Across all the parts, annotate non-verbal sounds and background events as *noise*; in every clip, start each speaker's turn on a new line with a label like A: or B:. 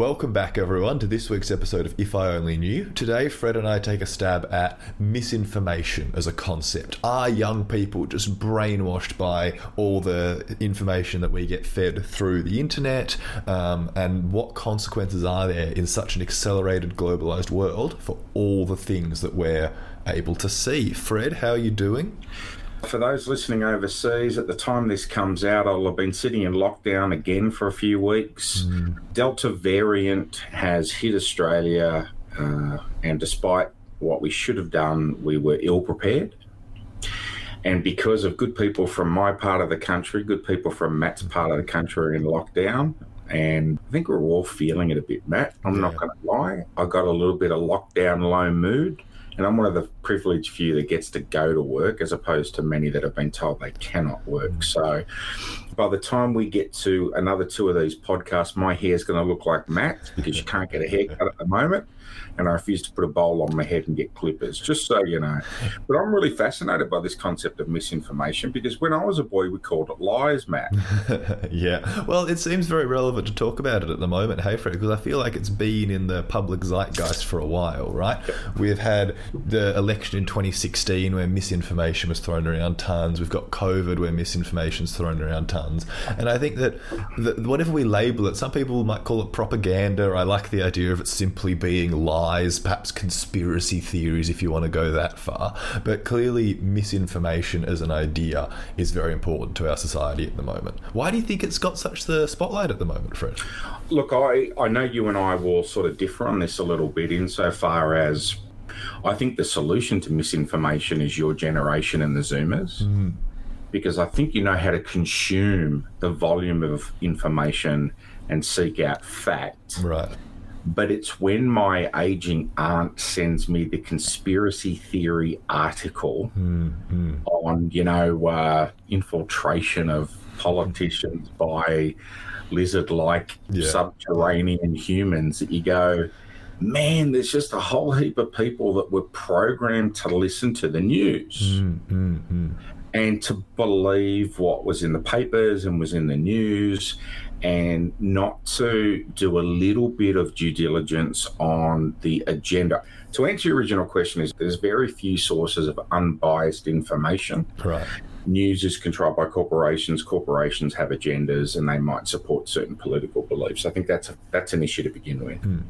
A: Welcome back, everyone, to this week's episode of If I Only Knew. Today, Fred and I take a stab at misinformation as a concept. Are young people just brainwashed by all the information that we get fed through the internet? Um, and what consequences are there in such an accelerated, globalized world for all the things that we're able to see? Fred, how are you doing?
B: For those listening overseas, at the time this comes out, I'll have been sitting in lockdown again for a few weeks. Mm. Delta variant has hit Australia, uh, and despite what we should have done, we were ill prepared. And because of good people from my part of the country, good people from Matt's part of the country are in lockdown, and I think we're all feeling it a bit, Matt. I'm yeah. not going to lie. I got a little bit of lockdown low mood. And I'm one of the privileged few that gets to go to work as opposed to many that have been told they cannot work. Mm. So by the time we get to another two of these podcasts, my hair is going to look like Matt because you can't get a haircut at the moment and I refuse to put a bowl on my head and get clippers, just so you know. But I'm really fascinated by this concept of misinformation because when I was a boy, we called it lies, Matt. *laughs*
A: yeah. Well, it seems very relevant to talk about it at the moment, hey, Fred, because I feel like it's been in the public zeitgeist for a while, right? We've had the election in 2016 where misinformation was thrown around tons. We've got COVID where misinformation is thrown around tons. And I think that, whatever we label it, some people might call it propaganda. I like the idea of it simply being lies lies, perhaps conspiracy theories if you want to go that far. But clearly, misinformation as an idea is very important to our society at the moment. Why do you think it's got such the spotlight at the moment, Fred?
B: Look, I, I know you and I will sort of differ on this a little bit insofar as I think the solution to misinformation is your generation and the Zoomers. Mm. Because I think you know how to consume the volume of information and seek out fact.
A: Right
B: but it's when my aging aunt sends me the conspiracy theory article mm-hmm. on, you know, uh, infiltration of politicians by lizard like yeah. subterranean humans that you go, man, there's just a whole heap of people that were programmed to listen to the news. Mm-hmm. And to believe what was in the papers and was in the news, and not to do a little bit of due diligence on the agenda. To answer your original question, is there's very few sources of unbiased information.
A: Right.
B: News is controlled by corporations. Corporations have agendas, and they might support certain political beliefs. I think that's a, that's an issue to begin with. Mm.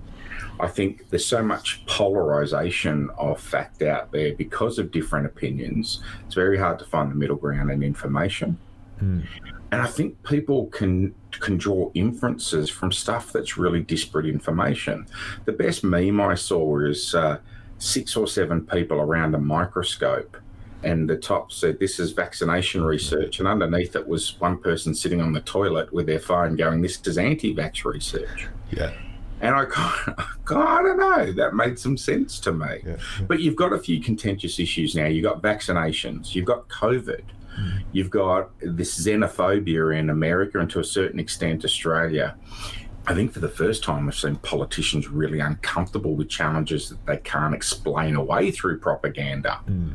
B: I think there's so much polarization of fact out there because of different opinions. It's very hard to find the middle ground in information. Mm. And I think people can can draw inferences from stuff that's really disparate information. The best meme I saw was uh, six or seven people around a microscope, and the top said, This is vaccination research. And underneath it was one person sitting on the toilet with their phone going, This is anti vax research.
A: Yeah.
B: And I, *laughs* I don't know, that made some sense to me. Yeah. But you've got a few contentious issues now. You've got vaccinations, you've got COVID You've got this xenophobia in America and to a certain extent Australia. I think for the first time, we've seen politicians really uncomfortable with challenges that they can't explain away through propaganda. Mm.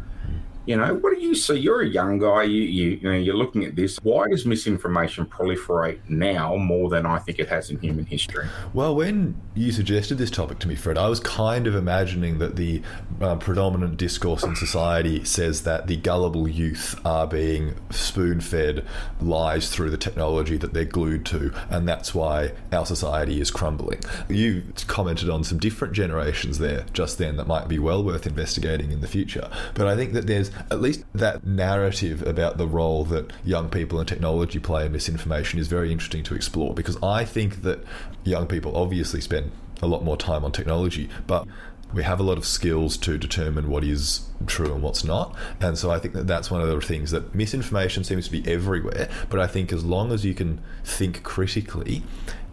B: You know, what do you see? You're a young guy. You, you, you know, you're looking at this. Why does misinformation proliferate now more than I think it has in human history?
A: Well, when you suggested this topic to me, Fred, I was kind of imagining that the uh, predominant discourse in society says that the gullible youth are being spoon-fed lies through the technology that they're glued to, and that's why our society is crumbling. You commented on some different generations there just then that might be well worth investigating in the future, but I think that there's at least that narrative about the role that young people and technology play in misinformation is very interesting to explore because I think that young people obviously spend a lot more time on technology, but we have a lot of skills to determine what is true and what's not. And so I think that that's one of the things that misinformation seems to be everywhere. But I think as long as you can think critically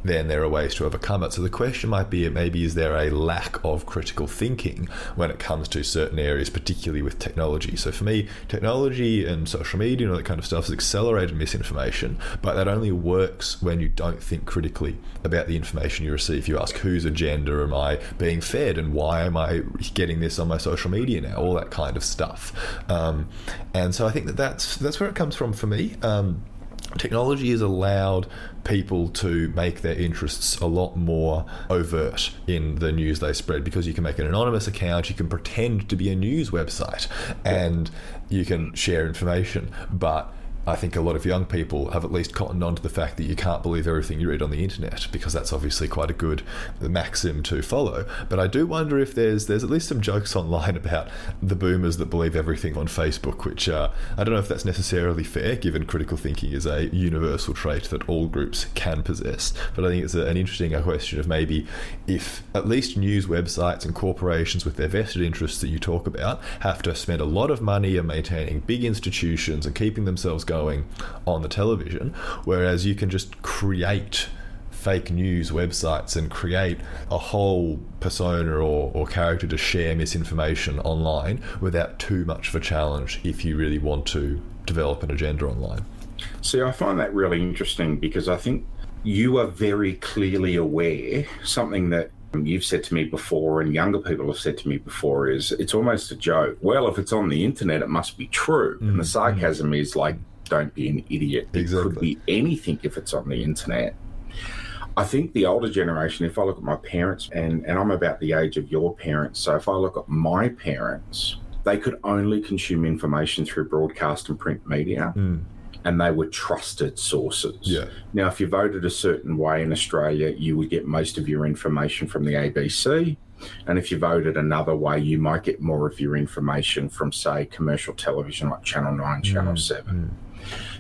A: then there are ways to overcome it. So the question might be maybe is there a lack of critical thinking when it comes to certain areas, particularly with technology? So for me, technology and social media and all that kind of stuff has accelerated misinformation, but that only works when you don't think critically about the information you receive. You ask whose agenda am I being fed and why am I getting this on my social media now? All that kind of stuff. Um, and so I think that that's that's where it comes from for me. Um, technology has allowed people to make their interests a lot more overt in the news they spread because you can make an anonymous account, you can pretend to be a news website, and you can share information. But I think a lot of young people have at least cottoned on to the fact that you can't believe everything you read on the internet because that's obviously quite a good maxim to follow. But I do wonder if there's there's at least some jokes online about the boomers that believe everything on Facebook, which uh, I don't know if that's necessarily fair, given critical thinking is a universal trait that all groups can possess. But I think it's a, an interesting question of maybe if at least news websites and corporations with their vested interests that you talk about have to spend a lot of money on maintaining big institutions and keeping themselves going on the television, whereas you can just create fake news websites and create a whole persona or, or character to share misinformation online without too much of a challenge if you really want to develop an agenda online.
B: See, I find that really interesting because I think you are very clearly aware something that you've said to me before and younger people have said to me before is it's almost a joke. Well, if it's on the internet, it must be true. Mm, and the sarcasm mm. is like, don't be an idiot. Exactly. It could be anything if it's on the internet. I think the older generation, if I look at my parents, and, and I'm about the age of your parents, so if I look at my parents, they could only consume information through broadcast and print media. Mm. And they were trusted sources.
A: Yeah.
B: Now, if you voted a certain way in Australia, you would get most of your information from the ABC. And if you voted another way, you might get more of your information from, say, commercial television like Channel 9, Channel mm. 7. Mm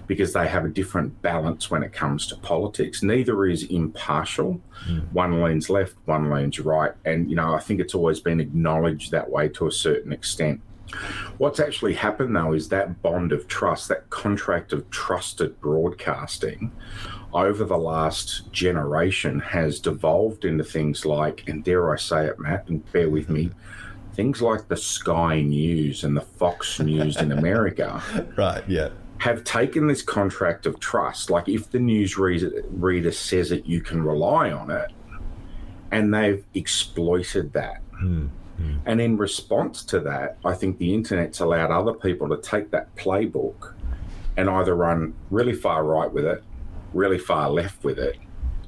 B: because they have a different balance when it comes to politics. Neither is impartial. Mm. One leans left, one leans right. And, you know, I think it's always been acknowledged that way to a certain extent. What's actually happened, though, is that bond of trust, that contract of trusted broadcasting over the last generation has devolved into things like, and dare I say it, Matt, and bear with me, things like the Sky News and the Fox News in America. *laughs*
A: Right, yeah
B: have taken this contract of trust, like if the news reader, says it, you can rely on it, and they've exploited that. Mm, And in response to that, I think the internet's allowed other people to take that playbook and either run really far right with it, really far left with it,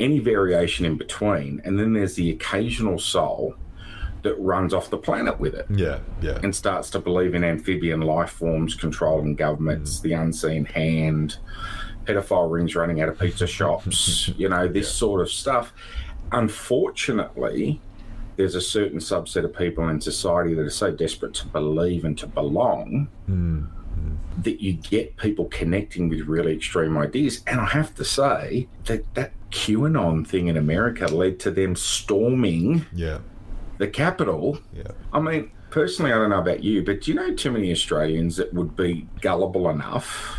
B: any variation in between. And then there's the occasional soul that runs off the planet with it.
A: Yeah, yeah.
B: And starts to believe in amphibian life forms controlling governments, mm. the unseen hand, pedophile rings running out of pizza shops, *laughs* you know, this yeah. sort of stuff. Unfortunately, there's a certain subset of people in society that are so desperate to believe and to belong mm. that you get people connecting with really extreme ideas. And I have to say that that QAnon thing in America led to them storming
A: yeah
B: the Capitol.
A: Yeah.
B: I mean, personally, I don't know about you, but do you know too many Australians that would be gullible enough,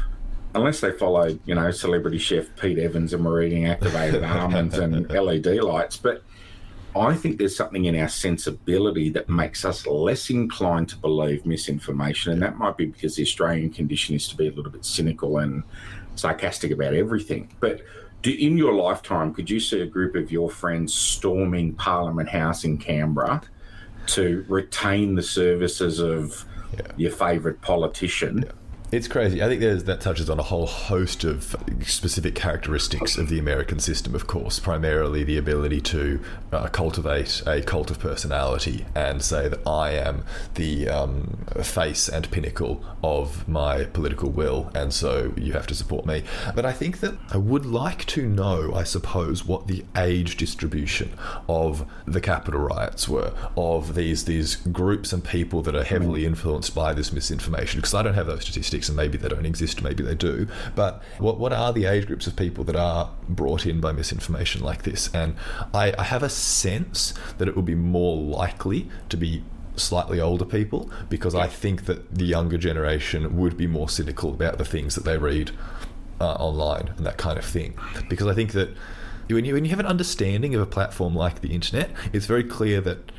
B: unless they followed, you know, celebrity chef Pete Evans and were eating activated almonds and *laughs* LED lights, but. I think there's something in our sensibility that makes us less inclined to believe misinformation. And that might be because the Australian condition is to be a little bit cynical and sarcastic about everything. But do, in your lifetime, could you see a group of your friends storming Parliament House in Canberra to retain the services of yeah. your favourite politician?
A: Yeah. It's crazy. I think that touches on a whole host of specific characteristics of the American system, of course, primarily the ability to uh, cultivate a cult of personality and say that I am the um, face and pinnacle of my political will, and so you have to support me. But I think that I would like to know, I suppose, what the age distribution of the Capitol riots were, of these, these groups and people that are heavily influenced by this misinformation, because I don't have those statistics and maybe they don't exist, maybe they do. But what what are the age groups of people that are brought in by misinformation like this? And I, I have a sense that it would be more likely to be slightly older people because I think that the younger generation would be more cynical about the things that they read uh, online and that kind of thing. Because I think that when you, when you have an understanding of a platform like the internet, it's very clear that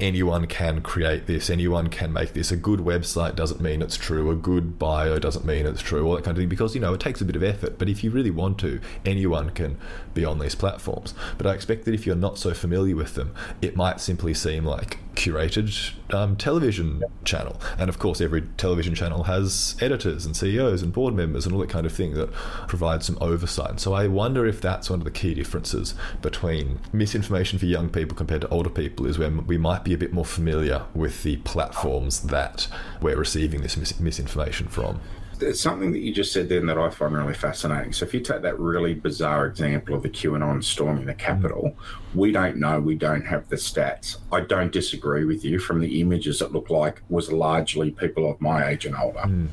A: anyone can create this, anyone can make this. A good website doesn't mean it's true, a good bio doesn't mean it's true, all that kind of thing, because, you know, it takes a bit of effort. But if you really want to, anyone can be on these platforms. But I expect that if you're not so familiar with them, it might simply seem like curated um, television channel. And of course, every television channel has editors and CEOs and board members and all that kind of thing that provide some oversight. So I wonder if that's one of the key differences between misinformation for young people compared to older people is when we might be a bit more familiar with the platforms that we're receiving this mis- misinformation from
B: it's something that you just said then that I find really fascinating. So if you take that really bizarre example of the QAnon storming the Capitol, we don't know, we don't have the stats. I don't disagree with you. From the images, it looked like was largely people of my age and older. Mm.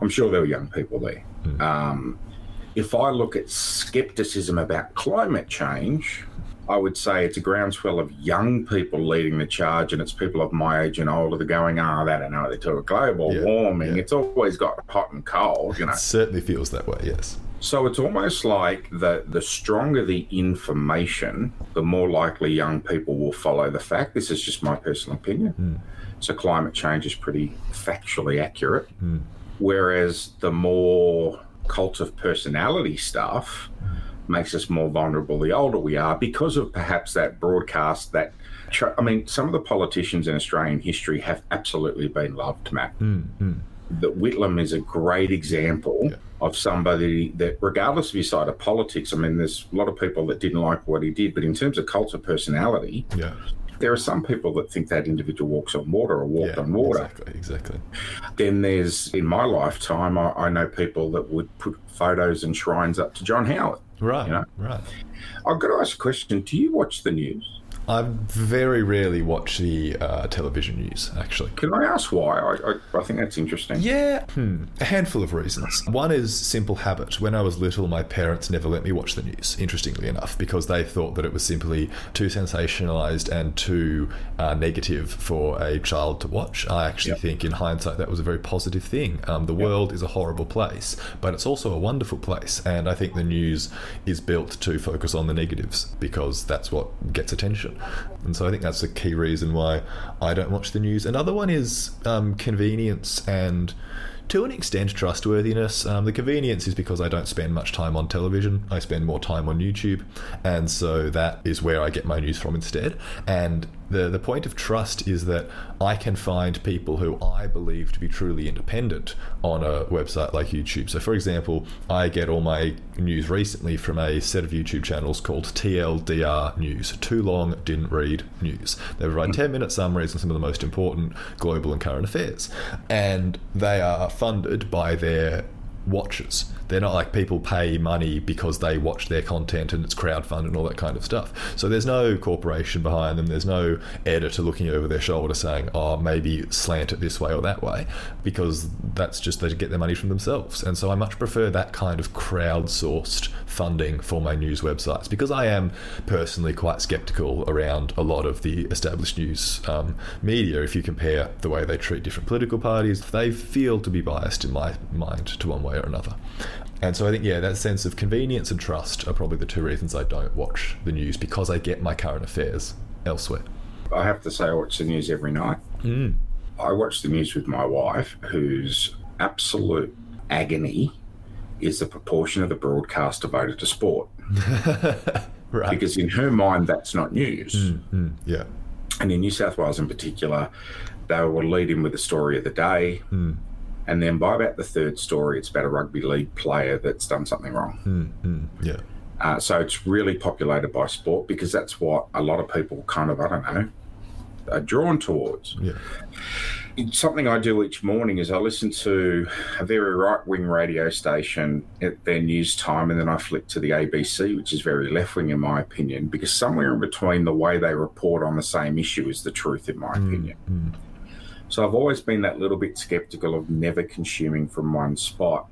B: I'm sure there were young people there. Mm. Um, if I look at skepticism about climate change, I would say it's a groundswell of young people leading the charge, and it's people of my age and older that are going, "Ah, oh, they don't know they talk about global yeah, warming. Yeah. It's always got hot and cold." You know, it
A: certainly feels that way. Yes.
B: So it's almost like the the stronger the information, the more likely young people will follow the fact. This is just my personal opinion. Mm. So climate change is pretty factually accurate, mm. whereas the more cult of personality stuff. Mm makes us more vulnerable the older we are because of perhaps that broadcast that I mean, some of the politicians in Australian history have absolutely been loved, Matt. Mm-hmm. That Whitlam is a great example yeah. of somebody that, regardless of your side of politics, I mean, there's a lot of people that didn't like what he did, but in terms of cult of personality, yeah. there are some people that think that individual walks on water or walked yeah, on water.
A: Exactly, exactly.
B: Then there's, in my lifetime, I, I know people that would put photos and shrines up to John Howard.
A: Right. You know? Right.
B: I've got to ask a question. Do you watch the news?
A: I very rarely watch the uh, television news, actually.
B: Can I ask why? I, I, I think that's interesting.
A: Yeah, hmm. a handful of reasons. One is simple habit. When I was little, my parents never let me watch the news, interestingly enough, because they thought that it was simply too sensationalized and too uh, negative for a child to watch. I actually yep. think, in hindsight, that was a very positive thing. Um, the yep. world is a horrible place, but it's also a wonderful place. And I think the news is built to focus on the negatives because that's what gets attention. And so I think that's a key reason why I don't watch the news. Another one is um, convenience and to an extent trustworthiness. Um, the convenience is because I don't spend much time on television. I spend more time on YouTube, and so that is where I get my news from instead. And the the point of trust is that I can find people who I believe to be truly independent on a website like YouTube. So, for example, I get all my news recently from a set of YouTube channels called TLDR News. Too long, didn't read news. They provide hmm. 10 minute summaries on some of the most important global and current affairs, and they are funded by their watchers. They're not like people pay money because they watch their content and it's crowdfunded and all that kind of stuff. So there's no corporation behind them. There's no editor looking over their shoulder saying, "Oh, maybe slant it this way or that way," because that's just they get their money from themselves. And so I much prefer that kind of crowdsourced funding for my news websites because I am personally quite skeptical around a lot of the established news um, media. If you compare the way they treat different political parties, they feel to be biased in my mind to one way or another. And so I think, yeah, that sense of convenience and trust are probably the two reasons I don't watch the news because I get my current affairs elsewhere.
B: I have to say, I watch the news every night. Mm. I watch the news with my wife, whose absolute agony is the proportion of the broadcast devoted to sport. *laughs* right. Because in her mind, that's not news. Mm,
A: mm, yeah.
B: And in New South Wales in particular, they will lead in with the story of the day. Mm. And then by about the third story, it's about a rugby league player that's done something wrong.
A: Mm, yeah.
B: Uh, so it's really populated by sport because that's what a lot of people kind of, I don't know, are drawn towards.
A: Yeah
B: something I do each morning is I listen to a very right wing radio station at their news time, and then I flick to the ABC, which is very left wing in my opinion, because somewhere in between the way they report on the same issue is the truth, in my mm, opinion. Mm. So I've always been that little bit skeptical of never consuming from one spot.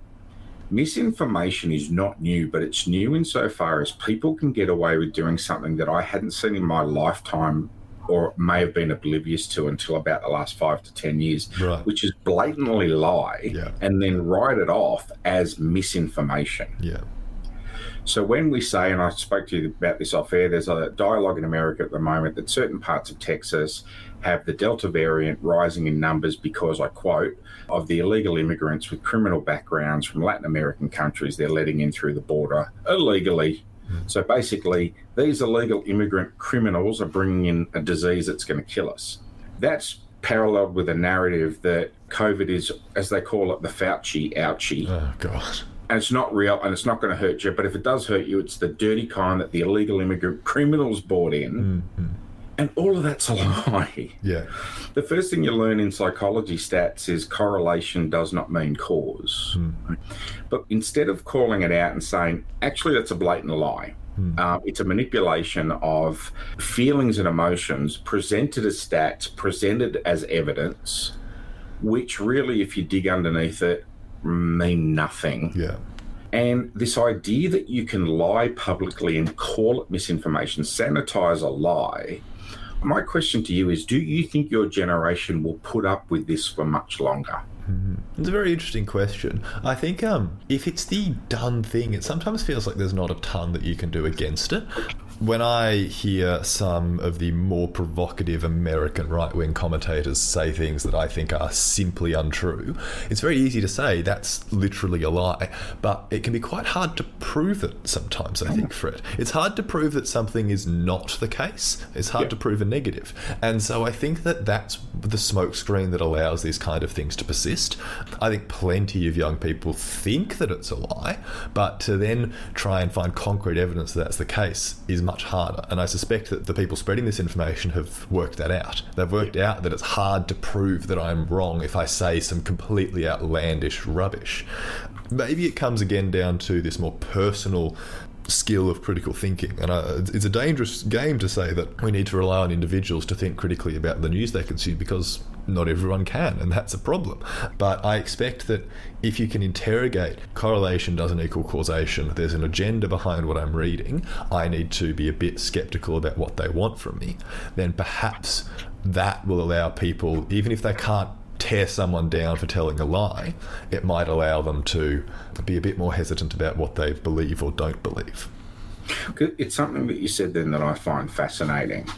B: Misinformation is not new, but it's new insofar as people can get away with doing something that I hadn't seen in my lifetime or may have been oblivious to until about the last five to 10 years,
A: right.
B: which is blatantly lie
A: yeah.
B: and then write it off as misinformation.
A: Yeah.
B: So when we say, and I spoke to you about this off air, there's a dialogue in America at the moment that certain parts of Texas have the Delta variant rising in numbers because, I quote, of the illegal immigrants with criminal backgrounds from Latin American countries they're letting in through the border illegally so basically, these illegal immigrant criminals are bringing in a disease that's going to kill us. That's paralleled with a narrative that COVID is, as they call it, the Fauci ouchie.
A: Oh, God.
B: And it's not real and it's not going to hurt you. But if it does hurt you, it's the dirty kind that the illegal immigrant criminals brought in.
A: Mm-hmm.
B: And all of that's a *laughs* lie.
A: Yeah.
B: The first thing you learn in psychology stats is correlation does not mean cause.
A: Mm.
B: But instead of calling it out and saying, actually, that's a blatant lie,
A: Mm.
B: uh, it's a manipulation of feelings and emotions presented as stats, presented as evidence, which really, if you dig underneath it, mean nothing.
A: Yeah.
B: And this idea that you can lie publicly and call it misinformation, sanitize a lie. My question to you is Do you think your generation will put up with this for much longer?
A: It's a very interesting question. I think um, if it's the done thing, it sometimes feels like there's not a ton that you can do against it. When I hear some of the more provocative American right wing commentators say things that I think are simply untrue, it's very easy to say that's literally a lie, but it can be quite hard to prove it sometimes, I think, Fred. It's hard to prove that something is not the case, it's hard
B: Yeah.
A: to prove a negative. And so I think that that's the smokescreen that allows these kind of things to persist. I think plenty of young people think that it's a lie, but to then try and find concrete evidence that that's the case is much harder. And I suspect that the people spreading this information have worked that out. They've worked out that it's hard to prove that I'm wrong if I say some completely outlandish rubbish. Maybe it comes again down to this more personal skill of critical thinking. And uh, it's a dangerous game to say that we need to rely on individuals to think critically about the news they consume because not everyone can, and that's a problem. But I expect that if you can interrogate correlation doesn't equal causation, there's an agenda behind what I'm reading, I need to be a bit skeptical about what they want from me, then perhaps that will allow people, even if they can't tear someone down for telling a lie, it might allow them to be a bit more hesitant about what they believe or don't believe.
B: It's something that you said then that I find fascinating.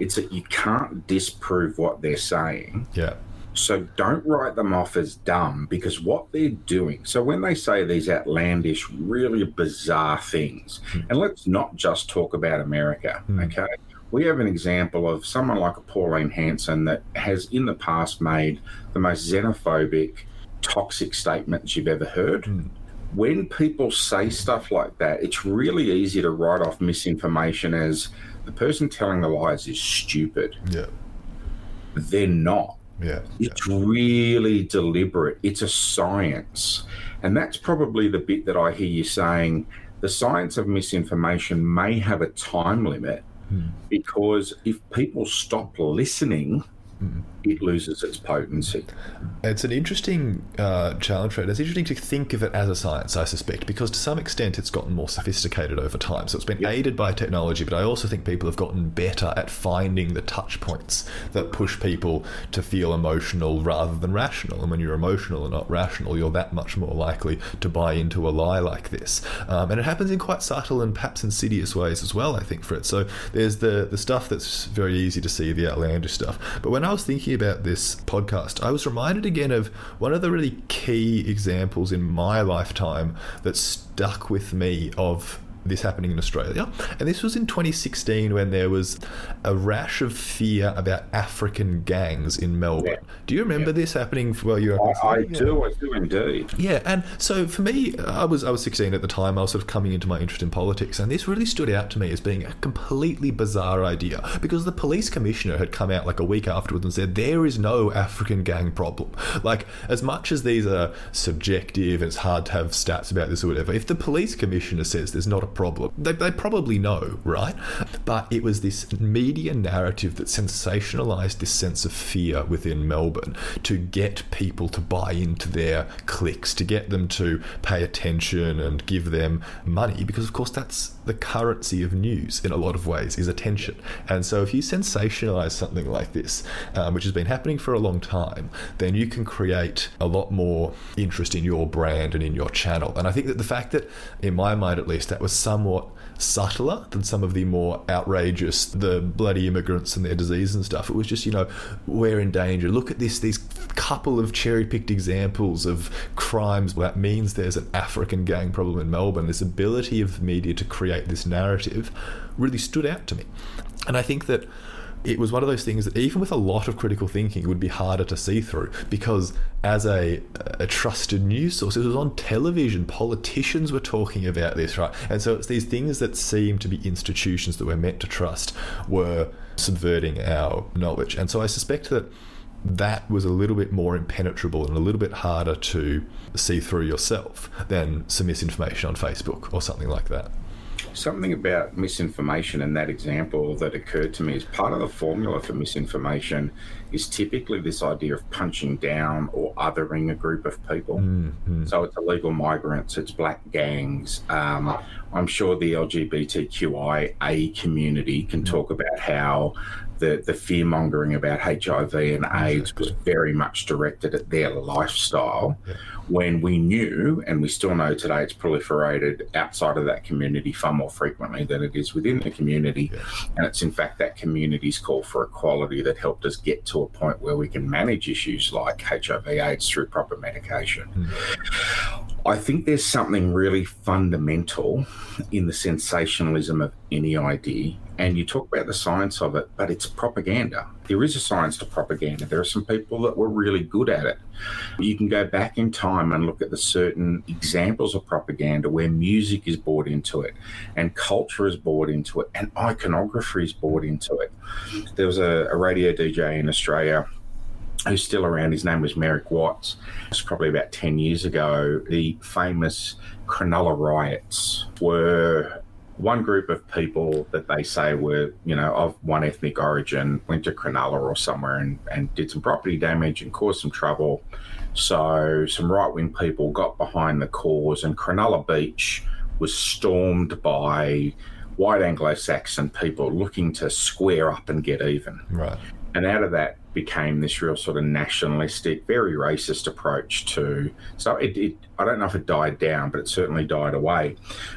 B: It's that you can't disprove what they're saying.
A: Yeah.
B: So don't write them off as dumb because what they're doing. So when they say these outlandish, really bizarre things, hmm. and let's not just talk about America, hmm. okay? We have an example of someone like a Pauline Hanson that has in the past made the most xenophobic, toxic statements you've ever heard. Hmm. When people say stuff like that, it's really easy to write off misinformation as the person telling the lies is stupid.
A: Yeah.
B: They're not.
A: Yeah. yeah.
B: It's really deliberate. It's a science. And that's probably the bit that I hear you saying the science of misinformation may have a time limit hmm. because if people stop listening, hmm. It loses its potency.
A: It's an interesting uh, challenge, Fred. It's interesting to think of it as a science, I suspect, because to some extent it's gotten more sophisticated over time. So it's been aided by technology, but I also think people have gotten better at finding the touch points that push people to feel emotional rather than rational. And when you're emotional and not rational, you're that much more likely to buy into a lie like this. Um, and it happens in quite subtle and perhaps insidious ways as well, I think, Fred. So there's the, the stuff that's very easy to see, the outlandish stuff. But when I was thinking about this podcast, I was reminded again of one of the really key examples in my lifetime that stuck with me of this happening in Australia. And this was in 2016 when there was a rash of fear about African gangs in Melbourne.
B: Yeah.
A: Do you remember
B: Yeah.
A: this happening while you were
B: I, I do, I do indeed.
A: yeah, and so for me, I was I was 16 at the time. I was sort of coming into my interest in politics, and this really stood out to me as being a completely bizarre idea because the police commissioner had come out like a week afterwards and said there is no African gang problem. Like as much as these are subjective, it's hard to have stats about this or whatever. If the police commissioner says there's not a problem, they, they probably know, right? But it was this media narrative that sensationalized this sense of fear within Melbourne to get people to buy into their clicks, to get them to pay attention and give them money, because of course that's the currency of news in a lot of ways is attention. And so if you sensationalize something like this, um, which has been happening for a long time, then you can create a lot more interest in your brand and in your channel. And I think that the fact that, in my mind at least, that was somewhat subtler than some of the more outrageous, the bloody immigrants and their disease and stuff. It was just, you know, we're in danger. Look at this, these couple of cherry picked examples of crimes. That means there's an African gang problem in Melbourne. This ability of the media to create this narrative really stood out to me. And I think that it was one of those things that even with a lot of critical thinking, would be harder to see through because as a, a trusted news source, it was on television. Politicians were talking about this, right? And so it's these things that seem to be institutions that we're meant to trust were subverting our knowledge. And so I suspect that that was a little bit more impenetrable and a little bit harder to see through yourself than some misinformation on Facebook or something like that.
B: Something about misinformation and that example that occurred to me is part of the formula for misinformation is typically this idea of punching down or othering a group of people. Mm-hmm. So it's illegal migrants, it's black gangs. Um, I'm sure the LGBTQIA community can mm-hmm. talk about how the, the fear mongering about HIV and AIDS was very much directed at their lifestyle yeah. when we knew, and we still know today, it's proliferated outside of that community far more frequently than it is within the community. Yeah. And it's in fact that community's call for equality that helped us get to a point where we can manage issues like HIV AIDS through proper medication. Mm. I think there's something really fundamental in the sensationalism of any idea. And you talk about the science of it, but it's propaganda. There is a science to propaganda. There are some people that were really good at it. You can go back in time and look at the certain examples of propaganda where music is brought into it, and culture is brought into it, and iconography is brought into it. There was a, a radio DJ in Australia who's still around. His name was Merrick Watts. It's probably about 10 years ago. The famous Cronulla riots were one group of people that they say were, you know, of one ethnic origin went to Cronulla or somewhere and, and did some property damage and caused some trouble. So some right wing people got behind the cause, and Cronulla Beach was stormed by white Anglo Saxon people looking to square up and get even.
A: Right.
B: And out of that became this real sort of nationalistic, very racist approach to. So it, it, I don't know if it died down, but it certainly died away.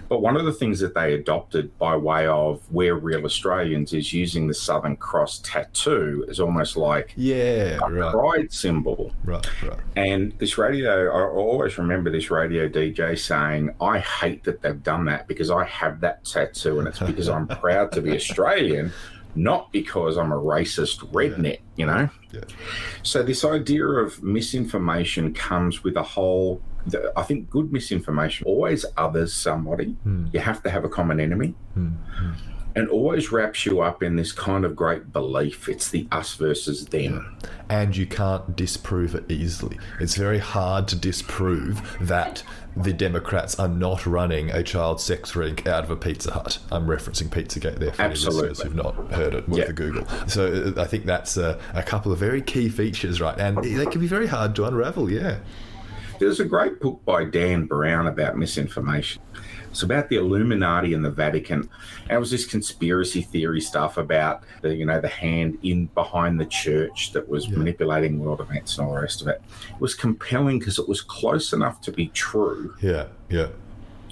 B: But one of the things that they adopted by way of We're Real Australians is using the Southern Cross tattoo as almost like
A: yeah,
B: a right. pride symbol.
A: Right, right.
B: And this radio, I always remember this radio DJ saying, I hate that they've done that because I have that tattoo and it's because I'm *laughs* proud to be Australian not because I'm a racist redneck, yeah. you know? Yeah. So, this idea of misinformation comes with a whole, I think good misinformation always others somebody. Mm. You have to have a common enemy. Mm. And always wraps you up in this kind of great belief. It's the us versus them.
A: And you can't disprove it easily. It's very hard to disprove that the Democrats are not running a child sex ring out of a Pizza Hut. I'm referencing Pizzagate there for Absolutely. listeners who've not heard it worth a Google. So uh, I think that's a, a couple of very key features, right? And they can be very hard to unravel, yeah.
B: There's a great book by Dan Brown about misinformation. It's about the Illuminati and the Vatican. And it was this conspiracy theory stuff about the, you know, the hand in behind the church that was yeah. manipulating world events and all the rest of it. It was compelling because it was close enough to be true.
A: Yeah, yeah.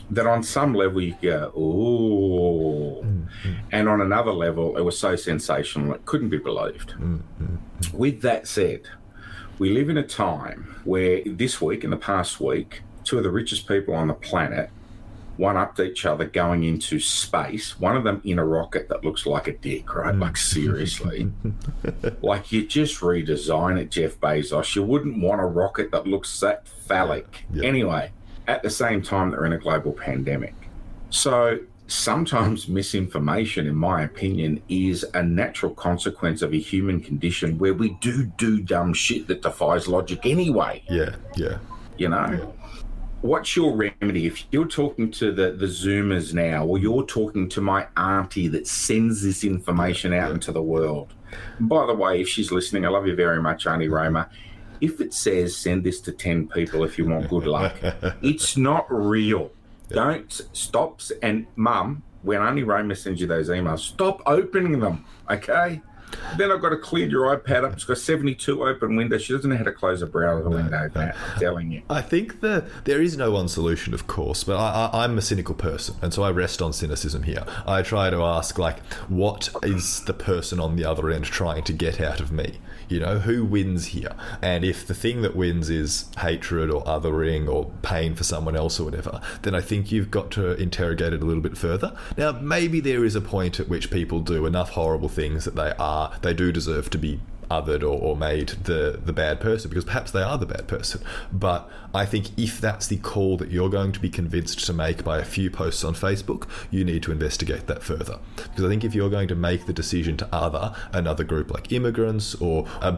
B: That on some level you go, oh, mm-hmm. and on another level it was so sensational it couldn't be believed. Mm-hmm. With that said, we live in a time where this week, in the past week, two of the richest people on the planet one up to each other going into space, one of them in a rocket that looks like a dick, right? Like, mm. seriously. *laughs* like, you just redesign it, Jeff Bezos. You wouldn't want a rocket that looks that phallic. Yeah. Anyway, at the same time, they're in a global pandemic. So, sometimes misinformation, in my opinion, is a natural consequence of a human condition where we do do dumb shit that defies logic anyway.
A: Yeah, yeah.
B: You know? Yeah what's your remedy? If you're talking to the the zoomers now or you're talking to my auntie that sends this information out into the world. By the way if she's listening i love you very much auntie roma if it says send this to 10 people if you want good luck *laughs* it's not real. Don't stop and mum when auntie roma sends you those emails stop opening them okay then I've got to clear your iPad up. It's got 72 open windows. She doesn't know how to close a browser no, window, no. Matt, I'm telling you.
A: I think the, there is no one solution, of course, but I, I, I'm a cynical person, and so I rest on cynicism here. I try to ask, like, what is the person on the other end trying to get out of me? You know, who wins here? And if the thing that wins is hatred or othering or pain for someone else or whatever, then I think you've got to interrogate it a little bit further. Now, maybe there is a point at which people do enough horrible things that they are are they do deserve to be othered or, or made the the bad person because perhaps they are the bad person. But I think if that's the call that you're going to be convinced to make by a few posts on Facebook, you need to investigate that further. Because I think if you're going to make the decision to other another group like immigrants or a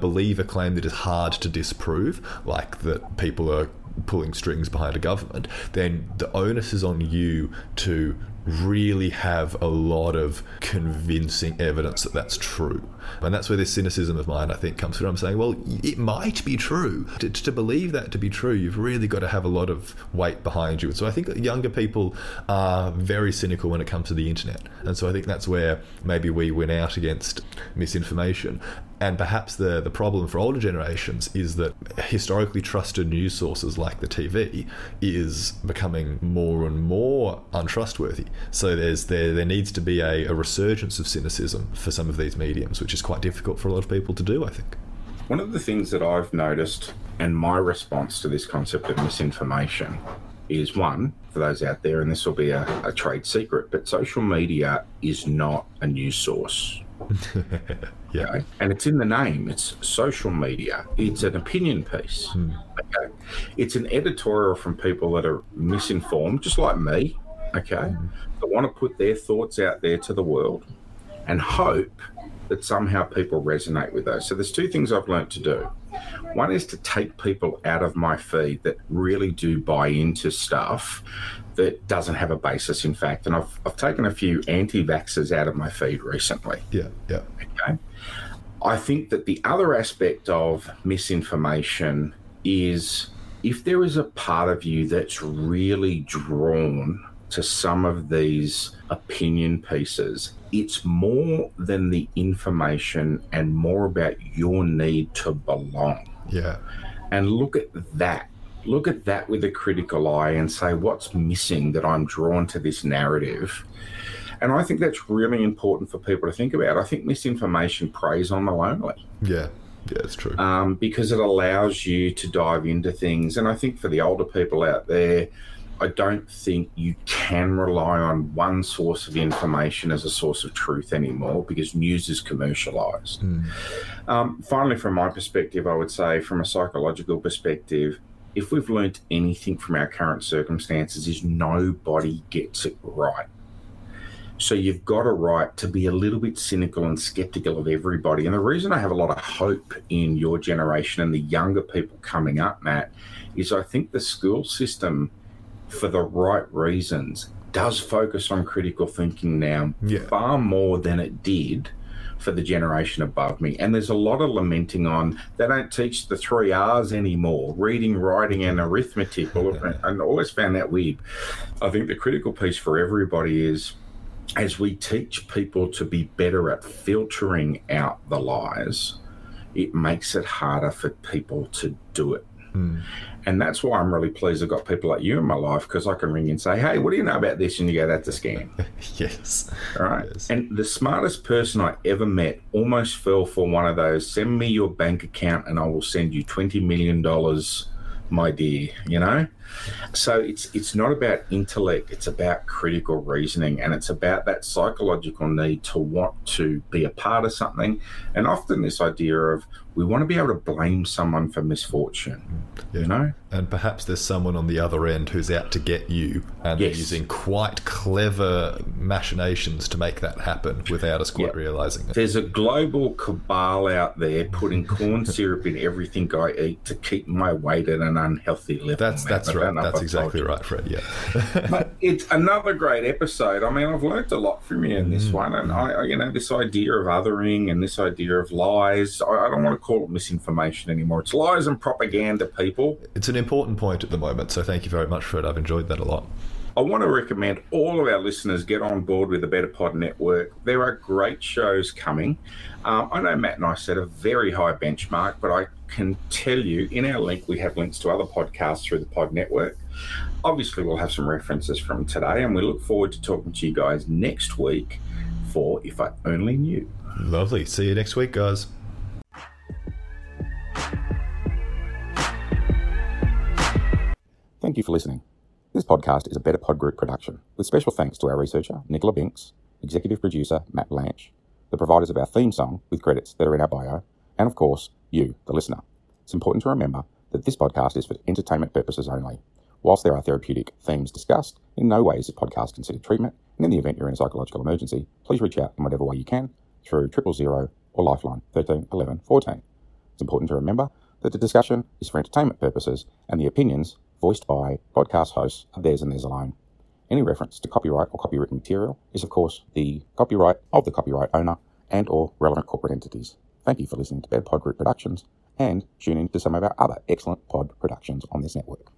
A: claim that is hard to disprove, like that people are pulling strings behind a government, then the onus is on you to really have a lot of convincing evidence that that's true. And that's where this cynicism of mine, I think, comes from. I'm saying, well, it might be true. To, to, believe that to be true, you've really got to have a lot of weight behind you. So I think that younger people are very cynical when it comes to the internet. And so I think that's where maybe we win out against misinformation. And perhaps the, the problem for older generations is that historically trusted news sources like the TV is becoming more and more untrustworthy. So there's there there needs to be a, a resurgence of cynicism for some of these mediums, which is quite difficult for a lot of people to do, I think.
B: One of the things that I've noticed and my response to this concept of misinformation is one, for those out there, and this will be a, a trade secret, but social media is not a news source. *laughs*
A: yeah. Okay?
B: And it's in the name. It's social media. It's an opinion piece. Hmm. Okay. It's an editorial from people that are misinformed, just like me. Okay. Hmm. That want to put their thoughts out there to the world and hope that somehow people resonate with those. So there's two things I've learned to do. One is to take people out of my feed that really do buy into stuff that doesn't have a basis in fact. And I've, I've taken a few anti vaxxers out of my feed recently.
A: Yeah, yeah.
B: Okay. I think that the other aspect of misinformation is if there is a part of you that's really drawn to some of these opinion pieces, it's more than the information and more about your need to belong.
A: Yeah.
B: And look at that look at that with a critical eye and say, what's missing that I'm drawn to this narrative? And I think that's really important for people to think about. I think misinformation preys on the lonely.
A: Yeah. Yeah, it's true.
B: Um, because it allows you to dive into things. And I think for the older people out there, I don't think you can rely on one source of information as a source of truth anymore because news is commercialized. Mm. Um, finally, from my perspective, I would say, from a psychological perspective, if we've learnt anything from our current circumstances is nobody gets it right. So you've got a right to be a little bit cynical and skeptical of everybody. And the reason I have a lot of hope in your generation and the younger people coming up, Matt, is I think the school system, for the right reasons, does focus on critical thinking now
A: yeah.
B: far more than it did for the generation above me. And there's a lot of lamenting on they don't teach the three R's anymore reading, writing, and arithmetic. *laughs* and I always found that weird. I think the critical piece for everybody is as we teach people to be better at filtering out the lies, it makes it harder for people to do it.
A: Mm.
B: And that's why I'm really pleased I've got people like you in my life because I can ring and say, hey, what do you know about this? And you go, that's a scam. *laughs*
A: yes.
B: All right.
A: Yes.
B: And the smartest person I ever met almost fell for one of those send me your bank account and I will send you $20 million, my dear, you know? So it's it's not about intellect, it's about critical reasoning and it's about that psychological need to want to be a part of something. And often this idea of we want to be able to blame someone for misfortune. Yeah. You know?
A: And perhaps there's someone on the other end who's out to get you and yes. using quite clever machinations to make that happen without us quite realizing it.
B: There's a global cabal out there putting corn syrup in everything I eat to keep my weight at an unhealthy level.
A: That's that's right. That's exactly right, Fred. Yeah. *laughs*
B: but it's another great episode. I mean, I've learned a lot from you in this mm. one, and I, you know, this idea of othering and this idea of lies. I, I don't want to call it misinformation anymore. It's lies and propaganda, people.
A: It's an important point at the moment. So thank you very much, Fred. I've enjoyed that a lot.
B: I want to recommend all of our listeners get on board with the Better Pod Network. There are great shows coming. Um, I know Matt and I set a very high benchmark, but I can tell you in our link, we have links to other podcasts through the Pod Network. Obviously, we'll have some references from today, and we look forward to talking to you guys next week for If I Only Knew.
A: Lovely. See you next week, guys.
B: Thank you for listening. This podcast is a Better Pod Group production, with special thanks to our researcher, Nicola Binks, executive producer, Matt Blanche, the providers of our theme song with credits that are in our bio, and of course, you, the listener. It's important to remember that this podcast is for entertainment purposes only. Whilst there are therapeutic themes discussed, in no way is this podcast considered treatment, and in the event you're in a psychological emergency, please reach out in whatever way you can through triple zero or Lifeline 13 11 14. It's important to remember that the discussion is for entertainment purposes and the opinions voiced by podcast hosts are theirs and theirs alone. Any reference to copyright or copywritten material is, of course, the copyright of the copyright owner and or relevant corporate entities. Thank you for listening to Bed Pod Group Productions and tune in to some of our other excellent pod productions on this network.